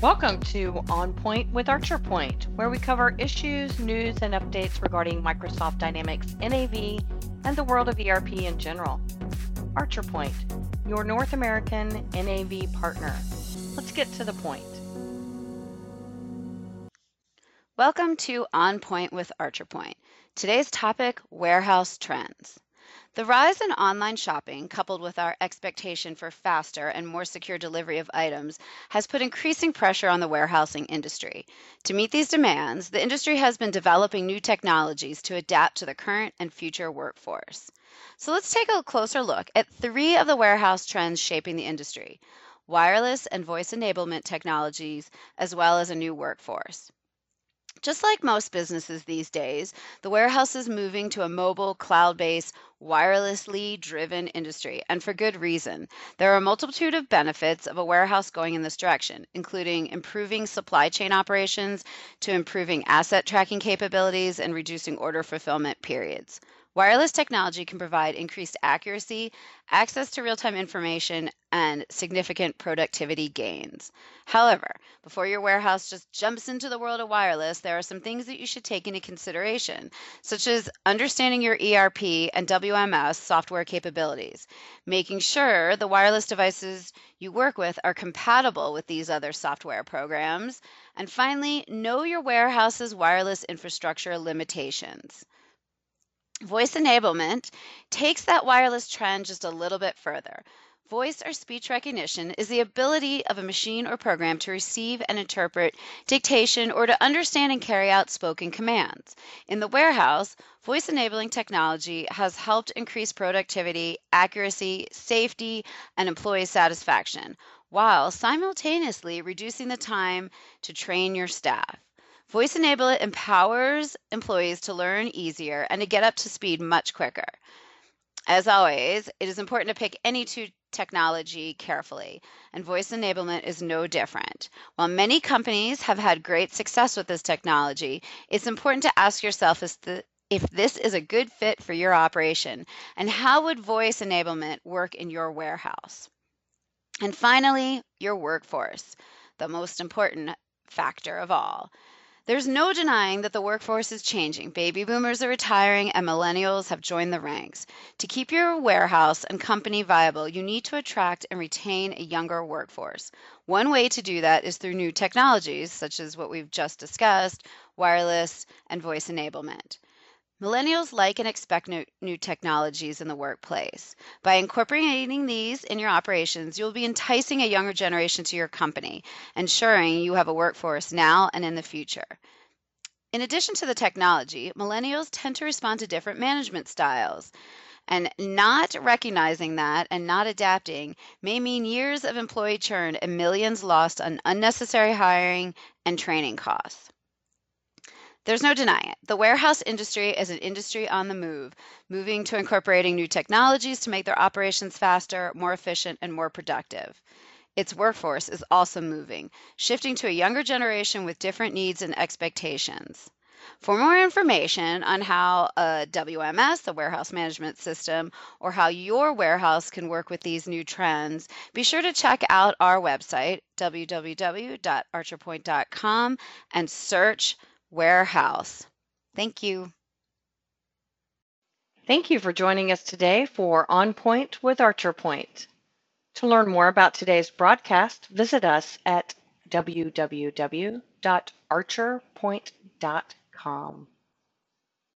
Welcome to On Point with Archer Point, where we cover issues, news, and updates regarding Microsoft Dynamics NAV and the world of ERP in general. Archer Point, your North American NAV partner. Let's get to the point. Welcome to On Point with Archer Point. Today's topic warehouse trends. The rise in online shopping, coupled with our expectation for faster and more secure delivery of items, has put increasing pressure on the warehousing industry. To meet these demands, the industry has been developing new technologies to adapt to the current and future workforce. So let's take a closer look at three of the warehouse trends shaping the industry wireless and voice enablement technologies, as well as a new workforce. Just like most businesses these days, the warehouse is moving to a mobile, cloud based, wirelessly driven industry, and for good reason. There are a multitude of benefits of a warehouse going in this direction, including improving supply chain operations to improving asset tracking capabilities and reducing order fulfillment periods. Wireless technology can provide increased accuracy, access to real time information, and significant productivity gains. However, before your warehouse just jumps into the world of wireless, there are some things that you should take into consideration, such as understanding your ERP and WMS software capabilities, making sure the wireless devices you work with are compatible with these other software programs, and finally, know your warehouse's wireless infrastructure limitations. Voice enablement takes that wireless trend just a little bit further. Voice or speech recognition is the ability of a machine or program to receive and interpret dictation or to understand and carry out spoken commands. In the warehouse, voice enabling technology has helped increase productivity, accuracy, safety, and employee satisfaction, while simultaneously reducing the time to train your staff. Voice Enablement empowers employees to learn easier and to get up to speed much quicker. As always, it is important to pick any two technology carefully, and voice enablement is no different. While many companies have had great success with this technology, it's important to ask yourself if this is a good fit for your operation and how would voice enablement work in your warehouse. And finally, your workforce, the most important factor of all. There's no denying that the workforce is changing. Baby boomers are retiring and millennials have joined the ranks. To keep your warehouse and company viable, you need to attract and retain a younger workforce. One way to do that is through new technologies, such as what we've just discussed wireless and voice enablement. Millennials like and expect new, technologies in the workplace. By incorporating these in your operations, you'll be enticing a younger generation to your company, ensuring you have a workforce now and in the future. In addition to the technology, millennials tend to respond to different management styles. And not recognizing that and not adapting may mean years of employee churn and millions lost on unnecessary hiring and training costs. There's no denying it. The warehouse industry is an industry on the move, moving to incorporating new technologies to make their operations faster, more efficient, and more productive. Its workforce is also moving, shifting to a younger generation with different needs and expectations. For more information on how a WMS, a warehouse management system, or how your warehouse can work with these new trends, be sure to check out our website, www.archerpoint.com, and search warehouse. Thank you. Thank you for joining us today for On Point with Archer Point. To learn more about today's broadcast, visit us at www.archerpoint.com.